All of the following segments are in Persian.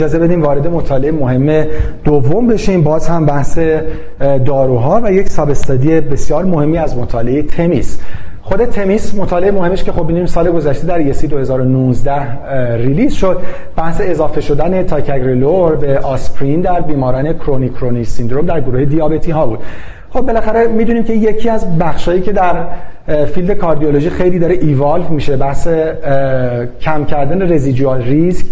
اجازه بدیم وارد مطالعه مهم دوم بشیم. باز هم بحث داروها و یک sub بسیار مهمی از مطالعه THEMIS خود THEMIS مطالعه مهمش که خب ببینیم سال گذشته در ESC 2019 release شد. بحث اضافه شدن ticagrelor به آسپرین در بیماران chronic coronary syndrome در گروه دیابتی ها بود. خب بالاخره می‌دونیم که یکی از بخشایی که در field cardiology خیلی داره ایوالو میشه بحث کم کردن residual risk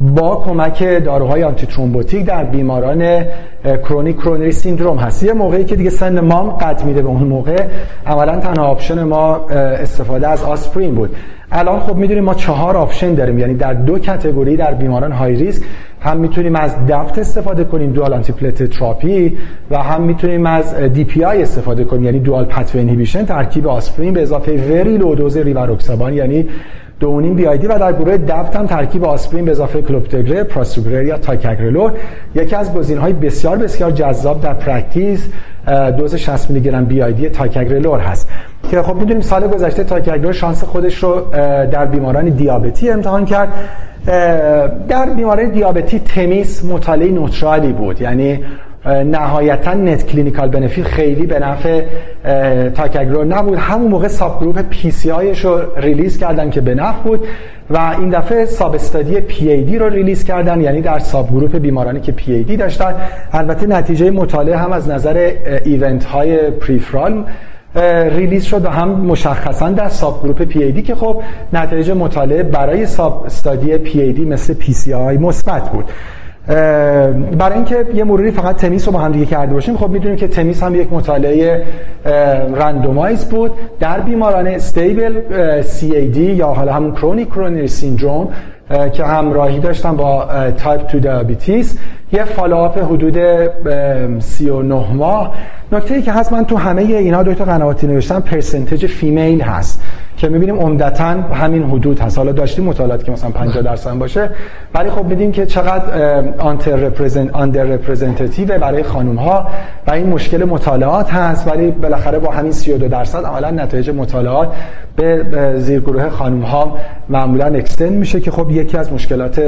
با کمک داروهای antithrombotic در بیماران chronic coronary syndrome هست. یه موقعی که دیگه سن مام قد میده به اون موقع عملا تنها option ما استفاده از آسپرین بود. الان خب می‌دونیم ما چهار option داریم یعنی در دو category در بیماران high risk هم می‌تونیم از DAPT استفاده کنیم dual antiplatelet therapy و هم می‌تونیم از DPI استفاده کنیم یعنی dual pathway inhibition ترکیب آسپرین به اضافه very low dose rivaroxaban یعنی دو نیم BID و در گروه DAPT هم ترکیب آسپرین به اضافه clopidogrel prasugrel یا ticagrelor یکی از گزینه‌های بسیار بسیار جذاب در practice دوز 60 میلی گرم BID ticagrelor هست. که خب می‌دونیم سال گذشته ticagrelor شانس خودش رو در بیماران دیابتی امتحان کرد. در بیماران دیابتی THEMIS مطالعه neutral ی بود. یعنی نهایتا net clinical benefit خیلی به نفع ticagrelor نبود. همون موقع subgroup PCI رو release کردن که به نفع بود و این دفعه substudy PAD رو release کردن یعنی در subgroup بیمارانی که پی ای دی داشتن. البته نتیجه مطالعه هم از نظر event های peripheral release شد و هم مشخصا در subgroup PAD که خب نتیجه مطالعه برای ساب استادی پی ای دی مثل پی سی آی مثبت بود. برای اینکه یه مروری فقط THEMIS رو با هم دیگه کرده باشیم خب می‌دونیم که THEMIS هم یک مطالعه randomized بود. در بیماران stable CAD یا حالا همون chronic coronary syndrome که همراهی داشتن با تایپ 2 diabetes یه follow-up حدود 39 ماه. نکته ای که هست من تو همه اینا دو تا قنواتی نوشتم percentage female هست. که می‌بینیم عمدتا همین حدود هست. حالا داشتیم مطالعات که مثلا 50 درصد باشه. ولی خب میدیم که چقدر underrepresent underrepresentative برای خانم ها و این مشکل مطالعات هست. ولی بالاخره با همین 32 درصد عملا نتایج مطالعات به زیرگروه خانم ها معمولا extend میشه که خب یکی از مشکلات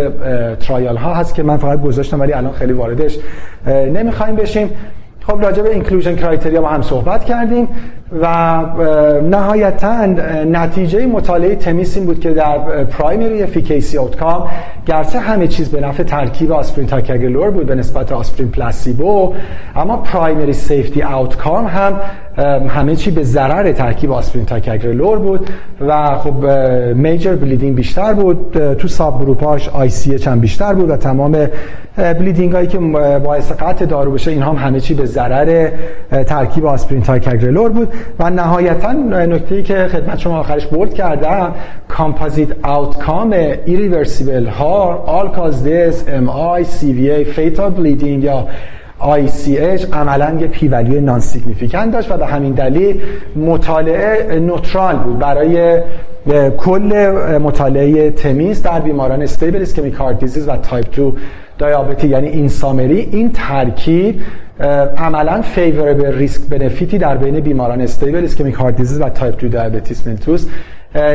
trial ها هست که من فقط گذاشتم ولی الان خیلی واردش. نمی‌خوایم بشیم. خب راجع به inclusion criteria با هم صحبت کردیم و نهایتا نتیجه مطالعه THEMIS این بود که در primary efficacy outcome گرچه همه چیز به نفع ترکیب آسپرین ticagrelor بود به نسبت آسپرین placebo اما primary safety outcome هم همه چی به ضرر ترکیب آسپرین ticagrelor بود و خب major bleeding بیشتر بود تو subgroup اش ICH هم بیشتر بود و تمام bleeding که باعث قطع دارو بشه این هم همه چی به ضرر ترکیب آسپرین ticagrelor بود و نهایتا نکته ای که خدمت شما آخرش bold کردم composite outcome irreversible harm all cause death MI CVA fatal bleeding یا ICH عملا یه P value non-significant داشت و به همین دلیل مطالعه neutral بود. برای کل مطالعه THEMIS در بیماران stable ischemic heart disease و تایپ 2 diabetes یعنی این summary این ترکیب عملا favorable risk benefit ی در بین بیماران stable ischemic heart disease و تایپ 2 diabetes mellitus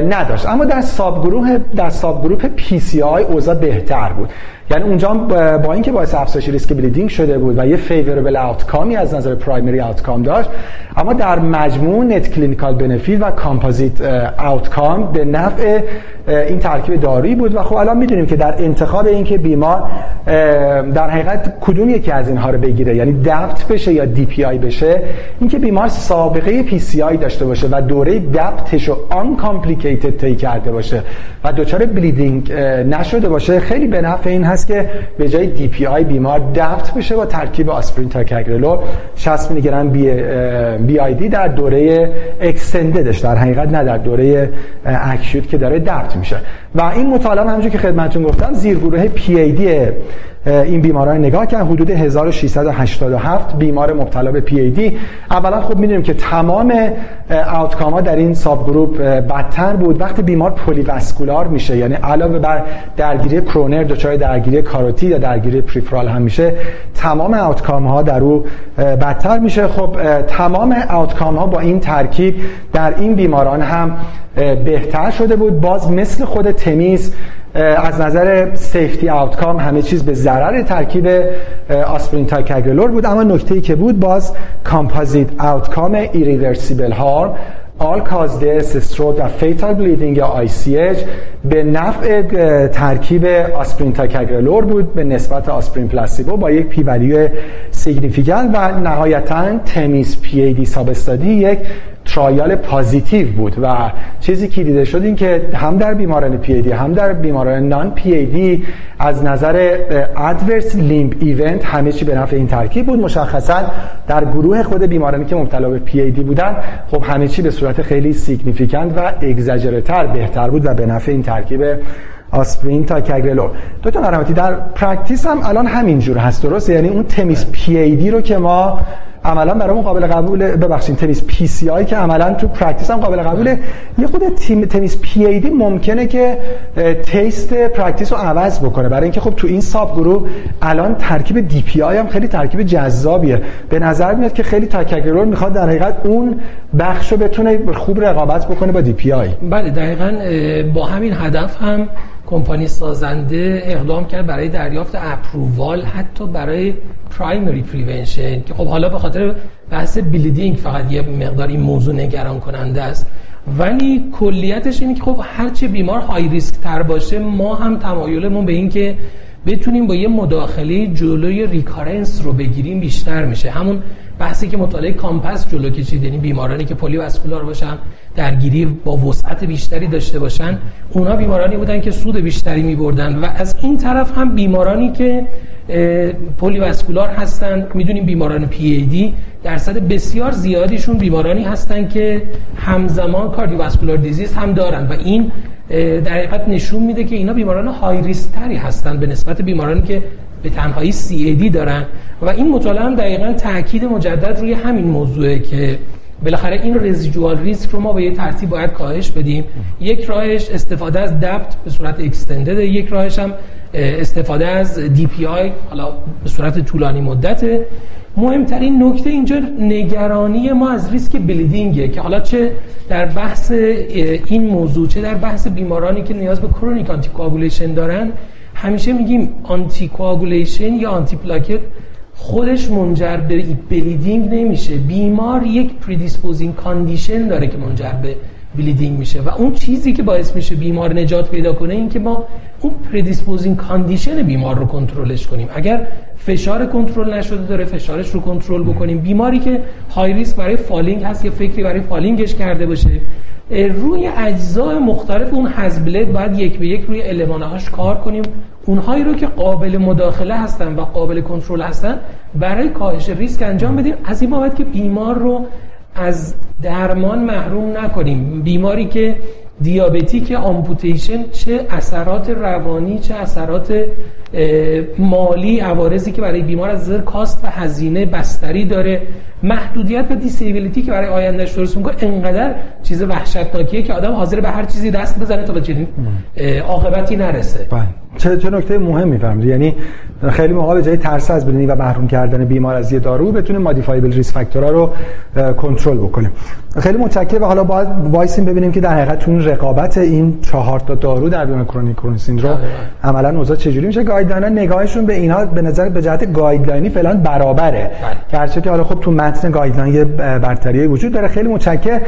نداشت. اما در sub گروه در sub گروه PCI اوضاع بهتر بود. یعنی اونجا با اینکه باعث افزایش ریسک bleeding شده بود و یه favorable outcome ی از نظر primary outcome داشت اما در مجموع net clinical benefit و composite outcome به نفع این ترکیب دارویی بود و خب الان می‌دونیم که در انتخاب اینکه بیمار در حقیقت کدوم یکی از اینها رو بگیره یعنی DAPT بشه یا DPI بشه اینکه بیمار سابقه PCI داشته باشه و دوره DAPT اش رو uncomplicated طی کرده باشه و دچار bleeding نشده باشه خیلی به نفع این هست که به جای DPI بیمار DAPT بشه با ترکیب آسپرین ticagrelor 60 میلی گرم B, BID در دوره extended اش در حقیقت نه در دوره acute که داره DAPT میشه. و این مطالعه همونجوری که خدمتتون گفتم زیرگروه پی ای دی این بیماران نگاه کردن. حدود 1687 بیمار مبتلا به پی ای دی اولا خب می‌دونیم که تمام outcome ها در این subgroup بدتر بود. وقتی بیمار polyvascular میشه یعنی علاوه بر درگیری کرونر دچار درگیری کاروتی یا درگیری peripheral هم میشه تمام outcome ها در او بدتر میشه. خب تمام outcome ها با این ترکیب در این بیماران هم بهتر شده بود. باز مثل خود THEMIS از نظر safety outcome همه چیز به ضرر ترکیب آسپرین ticagrelor بود. اما نکته ای که بود باز composite outcome irreversible harm cause death, stroke و fatal bleeding یا ICH به نفع ترکیب آسپرین ticagrelor بود به نسبت آسپرین placebo با یک P value significant و نهایتا THEMIS PAD sub یک trial positive بود و چیزی که دیده شد این که هم در بیماران پی هم در بیماران non PAD از نظر adverse limb event همه چی به نفع این ترکیب بود. مشخصا در گروه خود بیمارانی که مبتلا به پی بودن خب همه چی به صورت خیلی significant و exaggerated تر بهتر بود و به نفع این ترکیب آسپرین ticagrelor دو تا در practice هم الان همینجور هست درست یعنی اون THEMIS PCI رو که ما عملا برامون قابل قبول ببخشید THEMIS PCI که عملا تو practice هم قابل قبوله. یه خود تیم THEMIS PAD ممکنه که تست practice رو عوض بکنه. برای اینکه خب تو این sub گروه الان ترکیب DPI هم خیلی ترکیب جذابیه. به نظر میاد که خیلی ticagrelor می‌خواد در حقیقت اون بخش رو بتونه خوب رقابت بکنه با DPI بله دقیقا با همین هدف هم کمپانی سازنده اقدام کرد برای دریافت approval حتی برای primary prevention که خب حالا به خاطر بحث bleeding فقط یه مقدار این موضوع نگران کننده است. ولی کلیتش اینه که خب هرچه بیمار high risk تر باشه ما هم تمایلمون به این که بتونیم با یه مداخله جلوی recurrence رو بگیریم بیشتر میشه. همون بحثی که مطالعه COMPASS جلو کشید یعنی بیمارانی که polyvascular باشن درگیری با وسعت بیشتری داشته باشن اونا بیمارانی بودن که سود بیشتری می بردن و از این طرف هم بیمارانی که polyvascular هستن می‌دونیم بیماران پی ای دی درصد بسیار زیادیشون بیمارانی هستن که همزمان cardiovascular disease هم دارن و این در حقیقت نشون میده که اینا بیماران high risk تری هستن به نسبت بیمارانی که به تنهایی CAD دارن و این مطالعه هم دقیقا تاکید مجدد روی همین موضوعه که بالاخره این residual risk رو ما به یه ترتیب باید کاهش بدیم. یک راهش استفاده از DAPT به صورت extended یک راهش هم استفاده از DPI حالا به صورت طولانی مدته. مهمترین نکته اینجا نگرانی ما از ریسک bleeding ه که حالا چه در بحث این موضوع چه در بحث بیمارانی که نیاز به chronic anti دارن همیشه میگیم anti یا antiplatelet خودش منجر به bleeding نمیشه. بیمار یک predisposing condition داره که منجر به bleeding میشه و اون چیزی که باعث میشه بیمار نجات پیدا کنه این که ما اون predisposing condition بیمار رو کنترلش کنیم. اگر فشار کنترل نشده داره فشارش رو کنترل بکنیم. بیماری که high risk برای falling هست یا فکری برای falling ش کرده باشه روی اجزای مختلف اون HAS-BLED باید یک به یک روی المانهاش کار کنیم. اونهایی رو که قابل مداخله هستن و قابل کنترل هستن برای کاهش ریسک انجام بدیم. از این بابت که بیمار رو از درمان محروم نکنیم. بیماری که diabetic amputation چه اثرات روانی چه اثرات مالی عوارضی که برای بیمار از نظر cost و هزینه بستری داره. محدودیت و disability که برای آیندهش درست می‌کنه انقدر چیز وحشتناکیه که آدم حاضر به هر چیزی دست بزنه تا به چنین عاقبتی نرسه. بله. چه چه نکته مهمی فهمید یعنی خیلی موقع به جای ترس از bleeding و محروم کردن بیمار از یه دارو بتونیم modifiable risk factor ها رو کنترل بکنیم. خیلی متشکرم. و حالا باید وایسیم ببینیم که در حقیقت تو رقابت این چهار تا دارو در بیمار chronic coronary syndrome بله، بله. عملا اوضاع چجوری میشه guideline نگاهشون به اینها به نظر به جهت guideline ی فعلا برابره بله. گرچه که حالا خب تو متن guideline یه برتری وجود داره خیلی متشکرم